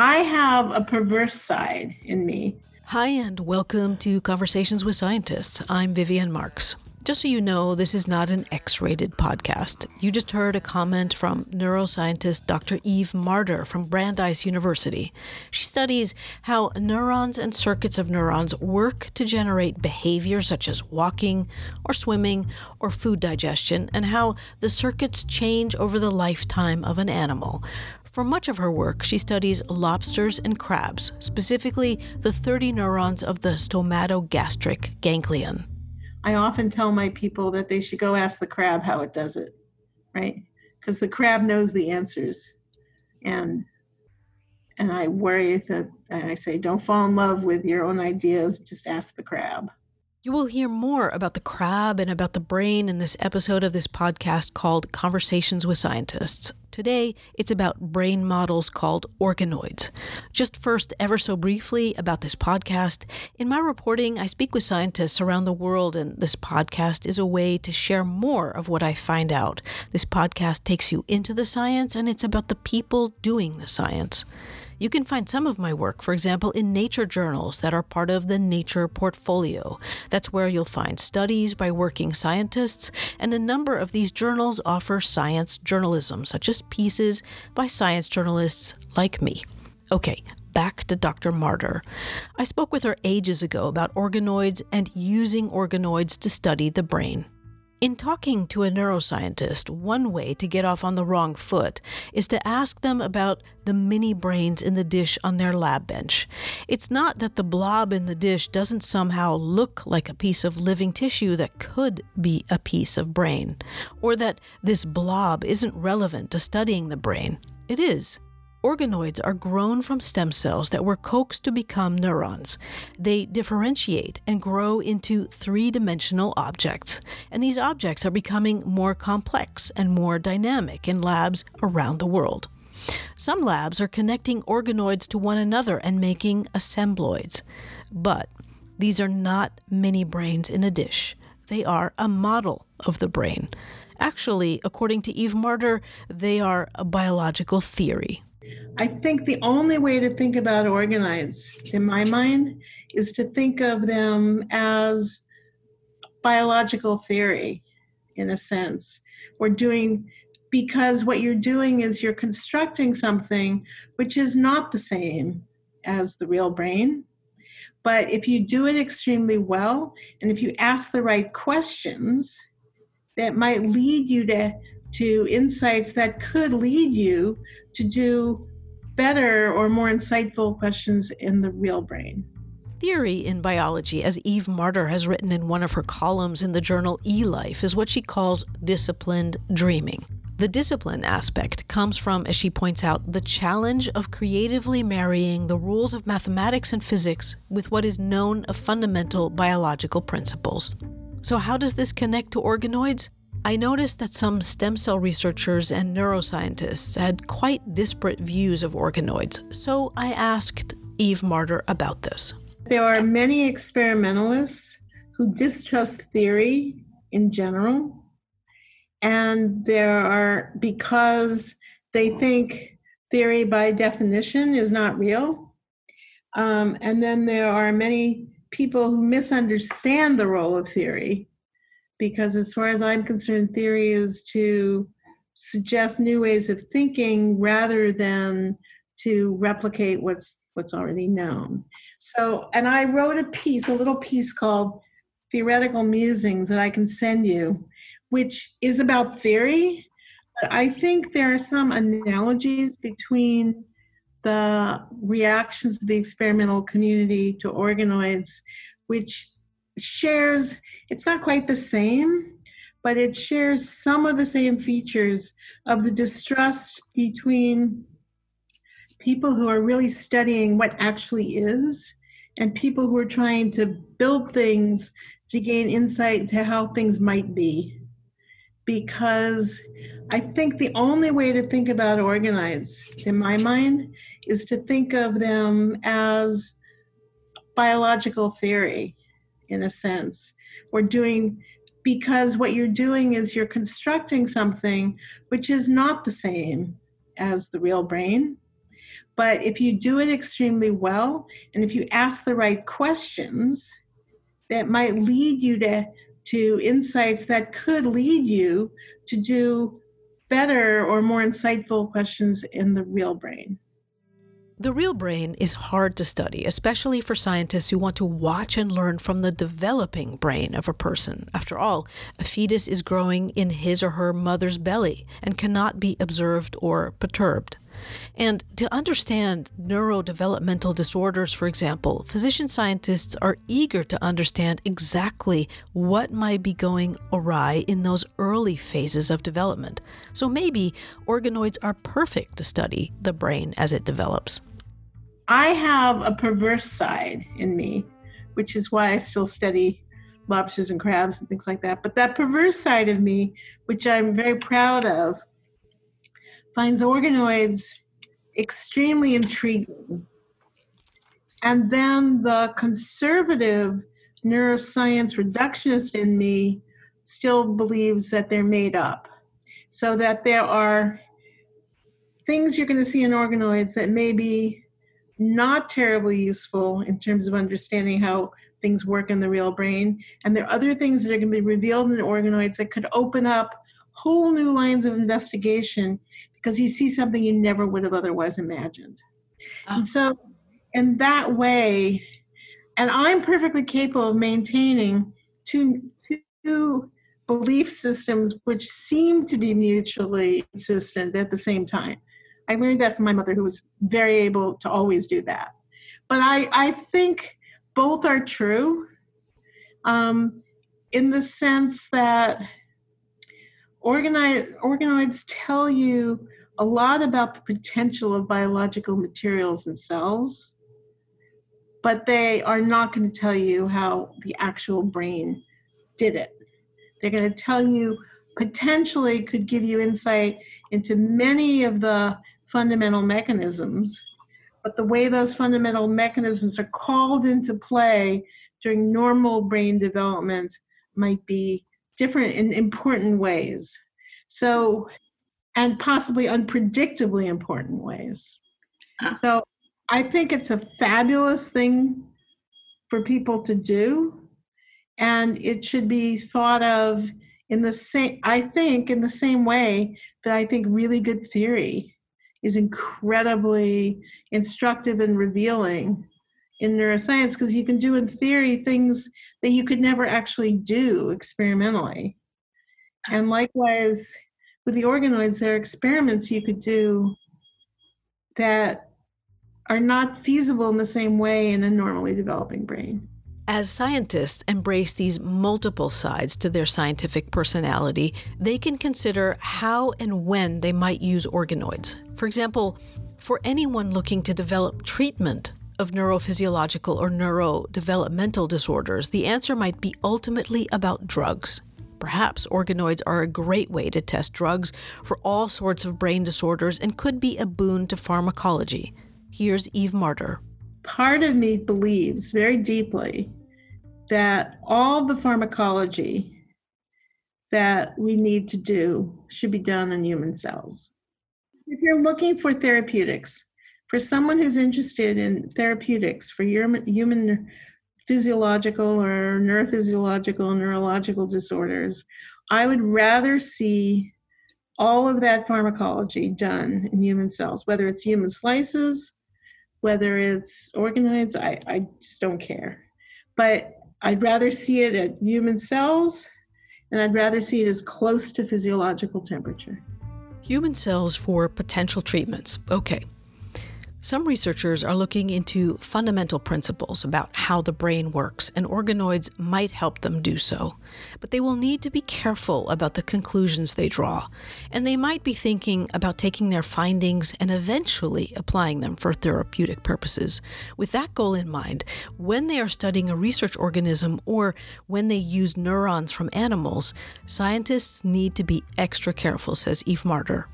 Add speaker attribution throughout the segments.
Speaker 1: I have a perverse side in me.
Speaker 2: Hi, and welcome to Conversations with Scientists. I'm Vivien Marx. Just so you know, this is not an X rated podcast. You just heard a comment from neuroscientist Dr. Eve Marder from Brandeis University. She studies how neurons and circuits of neurons work to generate behavior such as walking or swimming or food digestion, and how the circuits change over the lifetime of an animal. For much of her work, she studies lobsters and crabs, specifically the 30 neurons of the stomatogastric ganglion.
Speaker 1: I often tell my people that they should go ask the crab how it does it, right? Because the crab knows the answers. And and I worry that I say, don't fall in love with your own ideas, just ask the crab.
Speaker 2: You will hear more about the crab and about the brain in this episode of this podcast called Conversations with Scientists. Today, it's about brain models called organoids. Just first, ever so briefly, about this podcast. In my reporting, I speak with scientists around the world, and this podcast is a way to share more of what I find out. This podcast takes you into the science, and it's about the people doing the science. You can find some of my work, for example, in nature journals that are part of the Nature Portfolio. That's where you'll find studies by working scientists, and a number of these journals offer science journalism, such as pieces by science journalists like me. Okay, back to Dr. Marder. I spoke with her ages ago about organoids and using organoids to study the brain. In talking to a neuroscientist, one way to get off on the wrong foot is to ask them about the mini brains in the dish on their lab bench. It's not that the blob in the dish doesn't somehow look like a piece of living tissue that could be a piece of brain, or that this blob isn't relevant to studying the brain. It is. Organoids are grown from stem cells that were coaxed to become neurons. They differentiate and grow into three dimensional objects, and these objects are becoming more complex and more dynamic in labs around the world. Some labs are connecting organoids to one another and making assembloids. But these are not mini brains in a dish, they are a model of the brain. Actually, according to Eve Marder, they are a biological theory.
Speaker 1: I think the only way to think about organoids, in my mind, is to think of them as biological theory, in a sense. We're doing, because what you're doing is you're constructing something which is not the same as the real brain. But if you do it extremely well, and if you ask the right questions, that might lead you to, to insights that could lead you to do better or more insightful questions in the real brain.
Speaker 2: Theory in biology, as Eve Marder has written in one of her columns in the journal eLife, is what she calls disciplined dreaming. The discipline aspect comes from, as she points out, the challenge of creatively marrying the rules of mathematics and physics with what is known of fundamental biological principles. So, how does this connect to organoids? I noticed that some stem cell researchers and neuroscientists had quite disparate views of organoids, so I asked Eve Marder about this.
Speaker 1: There are many experimentalists who distrust theory in general, and there are because they think theory by definition is not real. Um, and then there are many people who misunderstand the role of theory because as far as I'm concerned, theory is to suggest new ways of thinking rather than to replicate what's what's already known. So, and I wrote a piece, a little piece called Theoretical Musings that I can send you, which is about theory. But I think there are some analogies between the reactions of the experimental community to organoids, which shares it's not quite the same, but it shares some of the same features of the distrust between people who are really studying what actually is and people who are trying to build things to gain insight into how things might be. Because I think the only way to think about organoids, in my mind, is to think of them as biological theory, in a sense or doing because what you're doing is you're constructing something which is not the same as the real brain But if you do it extremely well, and if you ask the right questions, that might lead you to, to insights that could lead you to do better or more insightful questions in the real brain.
Speaker 2: The real brain is hard to study, especially for scientists who want to watch and learn from the developing brain of a person. After all, a fetus is growing in his or her mother's belly and cannot be observed or perturbed. And to understand neurodevelopmental disorders, for example, physician scientists are eager to understand exactly what might be going awry in those early phases of development. So maybe organoids are perfect to study the brain as it develops.
Speaker 1: I have a perverse side in me, which is why I still study lobsters and crabs and things like that. But that perverse side of me, which I'm very proud of, finds organoids extremely intriguing. And then the conservative neuroscience reductionist in me still believes that they're made up. So that there are things you're going to see in organoids that may be not terribly useful in terms of understanding how things work in the real brain. And there are other things that are going to be revealed in organoids that could open up whole new lines of investigation because you see something you never would have otherwise imagined. Oh. And so, in that way, and I'm perfectly capable of maintaining two, two belief systems which seem to be mutually consistent at the same time. I learned that from my mother, who was very able to always do that. But I, I think both are true um, in the sense that Organoid, organoids tell you a lot about the potential of biological materials and cells, but they are not going to tell you how the actual brain did it. They're going to tell you potentially could give you insight into many of the fundamental mechanisms, but the way those fundamental mechanisms are called into play during normal brain development might be different in important ways. So, and possibly unpredictably important ways. Ah. So, I think it's a fabulous thing for people to do. And it should be thought of in the same, I think, in the same way that I think really good theory is incredibly instructive and revealing in neuroscience because you can do in theory things that you could never actually do experimentally. And likewise, with the organoids, there are experiments you could do that are not feasible in the same way in a normally developing brain.
Speaker 2: As scientists embrace these multiple sides to their scientific personality, they can consider how and when they might use organoids. For example, for anyone looking to develop treatment of neurophysiological or neurodevelopmental disorders, the answer might be ultimately about drugs. Perhaps organoids are a great way to test drugs for all sorts of brain disorders and could be a boon to pharmacology. Here's Eve Marder.
Speaker 1: Part of me believes very deeply that all the pharmacology that we need to do should be done in human cells. If you're looking for therapeutics, for someone who's interested in therapeutics for human, human physiological or neurophysiological neurological disorders, I would rather see all of that pharmacology done in human cells, whether it's human slices, whether it's organoids, I, I just don't care. But I'd rather see it at human cells, and I'd rather see it as close to physiological temperature.
Speaker 2: Human cells for potential treatments. Okay, some researchers are looking into fundamental principles about how the brain works, and organoids might help them do so. But they will need to be careful about the conclusions they draw, and they might be thinking about taking their findings and eventually applying them for therapeutic purposes. With that goal in mind, when they are studying a research organism or when they use neurons from animals, scientists need to be extra careful, says Eve Marder.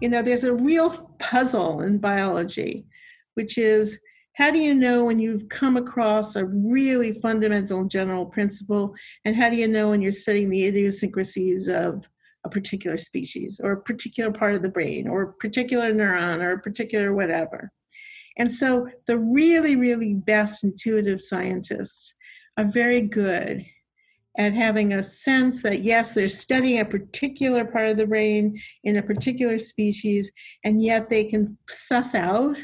Speaker 1: You know, there's a real puzzle in biology which is how do you know when you've come across a really fundamental general principle? And how do you know when you're studying the idiosyncrasies of a particular species or a particular part of the brain or a particular neuron or a particular whatever? And so the really, really best intuitive scientists are very good at having a sense that yes, they're studying a particular part of the brain in a particular species, and yet they can suss out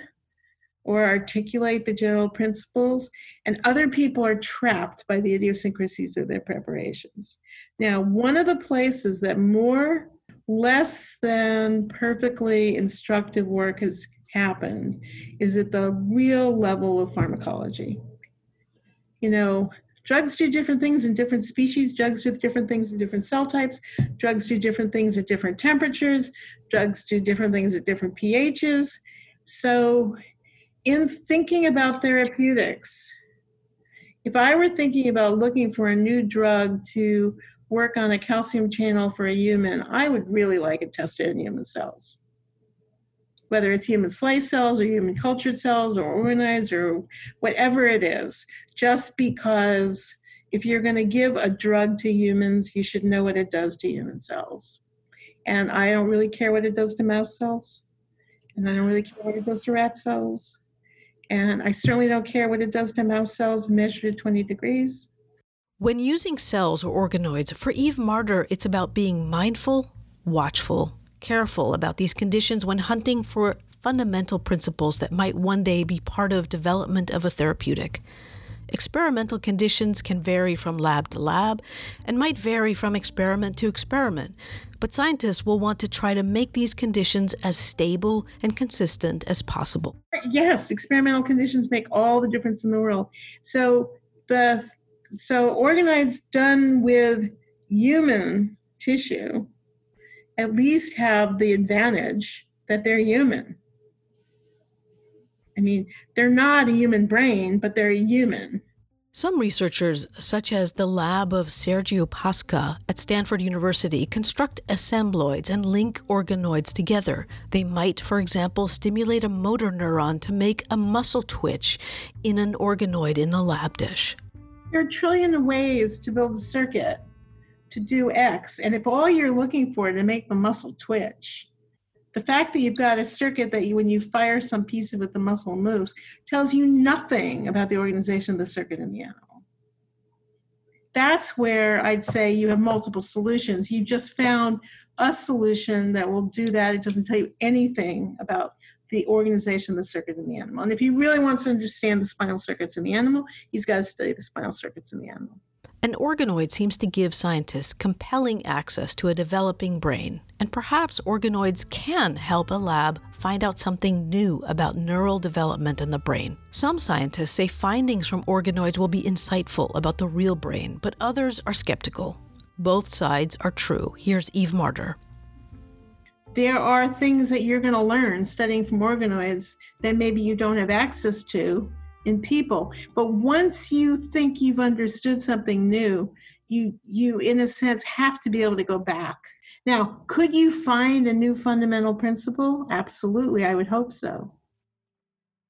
Speaker 1: or articulate the general principles, and other people are trapped by the idiosyncrasies of their preparations. Now, one of the places that more, less than perfectly instructive work has happened is at the real level of pharmacology. You know, drugs do different things in different species, drugs do different things in different cell types, drugs do different things at different temperatures, drugs do different things at different pHs. So, in thinking about therapeutics, if I were thinking about looking for a new drug to work on a calcium channel for a human, I would really like it tested in human cells. Whether it's human slice cells or human cultured cells or organoids or whatever it is, just because if you're going to give a drug to humans, you should know what it does to human cells. And I don't really care what it does to mouse cells, and I don't really care what it does to rat cells. And I certainly don't care what it does to mouse cells measured at 20 degrees.
Speaker 2: When using cells or organoids, for Eve Marder, it's about being mindful, watchful, careful about these conditions when hunting for fundamental principles that might one day be part of development of a therapeutic. Experimental conditions can vary from lab to lab and might vary from experiment to experiment, but scientists will want to try to make these conditions as stable and consistent as possible.
Speaker 1: Yes, experimental conditions make all the difference in the world. So the so organoids done with human tissue at least have the advantage that they're human. I mean, they're not a human brain, but they're a human.
Speaker 2: Some researchers, such as the lab of Sergiu Pasca at Stanford University, construct assembloids and link organoids together. They might, for example, stimulate a motor neuron to make a muscle twitch in an organoid in the lab dish.
Speaker 1: There are a trillion ways to build a circuit to do X. And if all you're looking for is to make the muscle twitch, the fact that you've got a circuit that you, when you fire some piece of it, the muscle moves, tells you nothing about the organization of the circuit in the animal. That's where I'd say you have multiple solutions. You've just found a solution that will do that. It doesn't tell you anything about the organization of the circuit in the animal. And if he really wants to understand the spinal circuits in the animal, he's got to study the spinal circuits in the animal.
Speaker 2: An organoid seems to give scientists compelling access to a developing brain, and perhaps organoids can help a lab find out something new about neural development in the brain. Some scientists say findings from organoids will be insightful about the real brain, but others are skeptical. Both sides are true. Here's Eve Marder.
Speaker 1: There are things that you're going to learn studying from organoids that maybe you don't have access to in people. But once you think you've understood something new you you in a sense have to be able to go back. Now could you find a new fundamental principle? Absolutely i would hope so.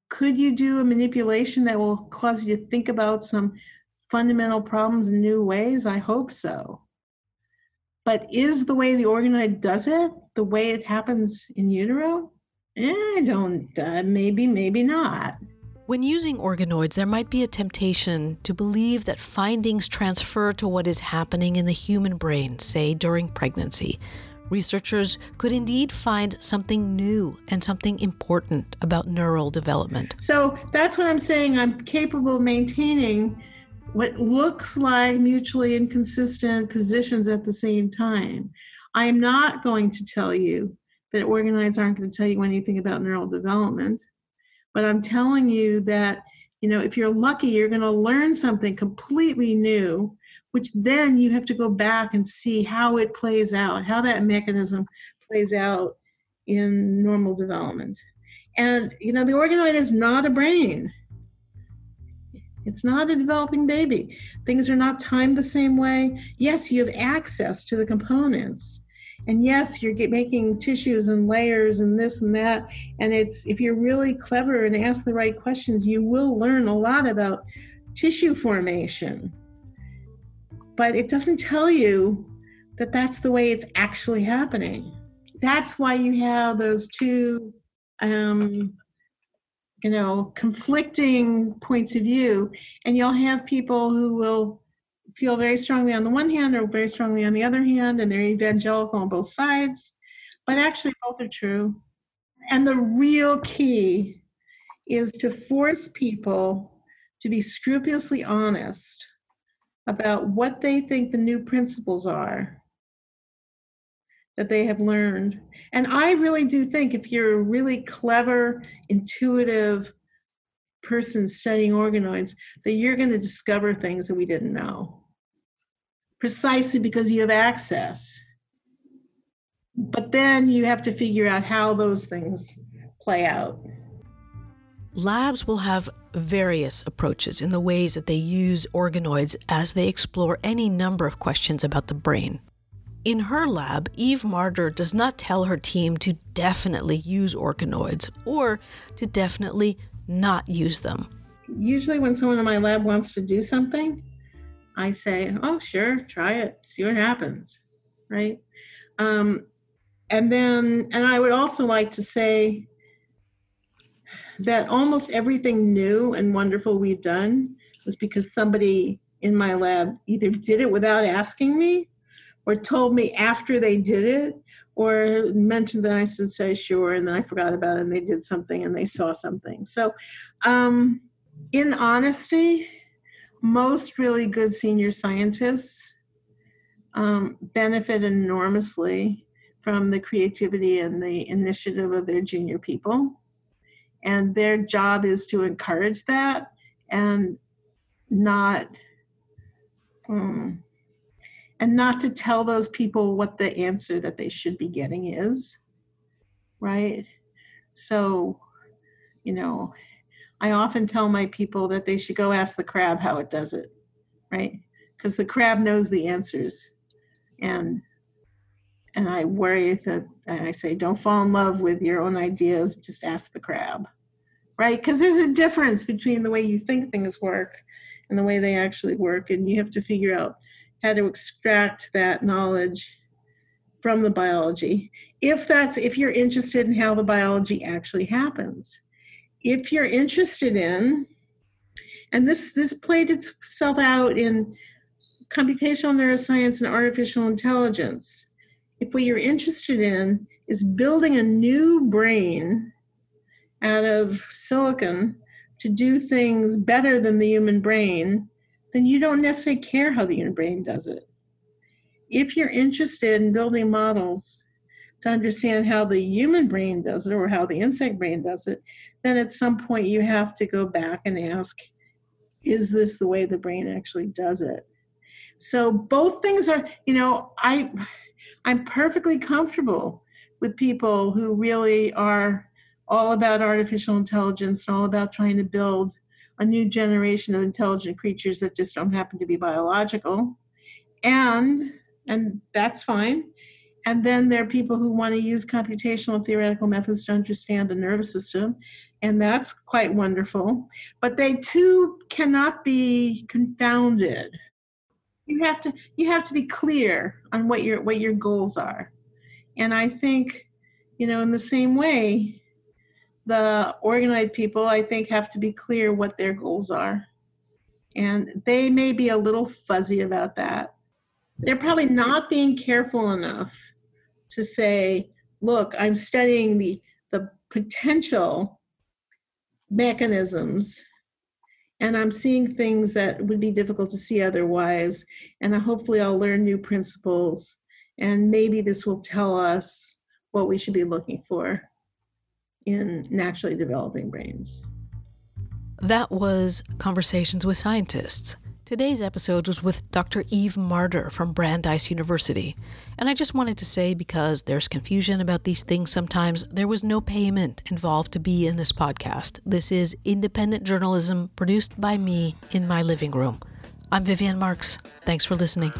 Speaker 1: Could you do a manipulation that will cause you to think about some fundamental problems in new ways? I hope so. But is the way the organoid does it the way it happens in utero? Eh, i don't uh, maybe maybe not
Speaker 2: when using organoids, there might be a temptation to believe that findings transfer to what is happening in the human brain, say during pregnancy. Researchers could indeed find something new and something important about neural development.
Speaker 1: So that's what I'm saying. I'm capable of maintaining what looks like mutually inconsistent positions at the same time. I am not going to tell you that organoids aren't going to tell you anything about neural development. But I'm telling you that, you know, if you're lucky, you're going to learn something completely new, which then you have to go back and see how it plays out, how that mechanism plays out in normal development. And, you know, the organoid is not a brain. It's not a developing baby. Things are not timed the same way. Yes, you have access to the components, and yes you're get, making tissues and layers and this and that. And it's if you're really clever and ask the right questions you will learn a lot about tissue formation. But it doesn't tell you that that's the way it's actually happening. That's why you have those two um, you know, conflicting points of view, and you'll have people who will feel very strongly on the one hand or very strongly on the other hand, and they're evangelical on both sides. But actually, both are true. And the real key is to force people to be scrupulously honest about what they think the new principles are that they have learned. And I really do think if you're a really clever, intuitive person studying organoids, that you're going to discover things that we didn't know. Precisely because you have access. But then you have to figure out how those things play out.
Speaker 2: Labs will have various approaches in the ways that they use organoids as they explore any number of questions about the brain. In her lab, Eve Marder does not tell her team to definitely use organoids or to definitely not use them.
Speaker 1: Usually, when someone in my lab wants to do something, I say, Oh, sure, try it, see what happens, right? Um, and then, and I would also like to say that almost everything new and wonderful we've done was because somebody in my lab either did it without asking me or told me after they did it or mentioned that I should say sure and then I forgot about it and they did something and they saw something. So, um, in honesty, most really good senior scientists um, benefit enormously from the creativity and the initiative of their junior people. And their job is to encourage that and not um, and not to tell those people what the answer that they should be getting is right so you know i often tell my people that they should go ask the crab how it does it right? Because the crab knows the answers. And and i worry that i say don't fall in love with your own ideas just ask the crab. Right? Because there's a difference between the way you think things work and the way they actually work and you have to figure out how to extract that knowledge from the biology if that's if you're interested in how the biology actually happens if you're interested in and this this played itself out in computational neuroscience and artificial intelligence if what you're interested in is building a new brain out of silicon to do things better than the human brain then you don't necessarily care how the human brain does it. If you're interested in building models to understand how the human brain does it or how the insect brain does it, then at some point you have to go back and ask, is this the way the brain actually does it? So both things are, you know, I I'm perfectly comfortable with people who really are all about artificial intelligence and all about trying to build a new generation of intelligent creatures that just don't happen to be biological and and that's fine and then there are people who want to use computational theoretical methods to understand the nervous system and that's quite wonderful but they too cannot be confounded you have to you have to be clear on what your what your goals are and i think you know in the same way the organoid people, I think, have to be clear what their goals are. And they may be a little fuzzy about that. They're probably not being careful enough to say, look, I'm studying the, the potential mechanisms and I'm seeing things that would be difficult to see otherwise. And hopefully, I'll learn new principles, and maybe this will tell us what we should be looking for in naturally developing brains.
Speaker 2: That was Conversations with Scientists. Today's episode was with Dr. Eve Marder from Brandeis University. And I just wanted to say, because there's confusion about these things sometimes, there was no payment involved to be in this podcast. This is independent journalism produced by me in my living room. I'm Vivien Marx. Thanks for listening.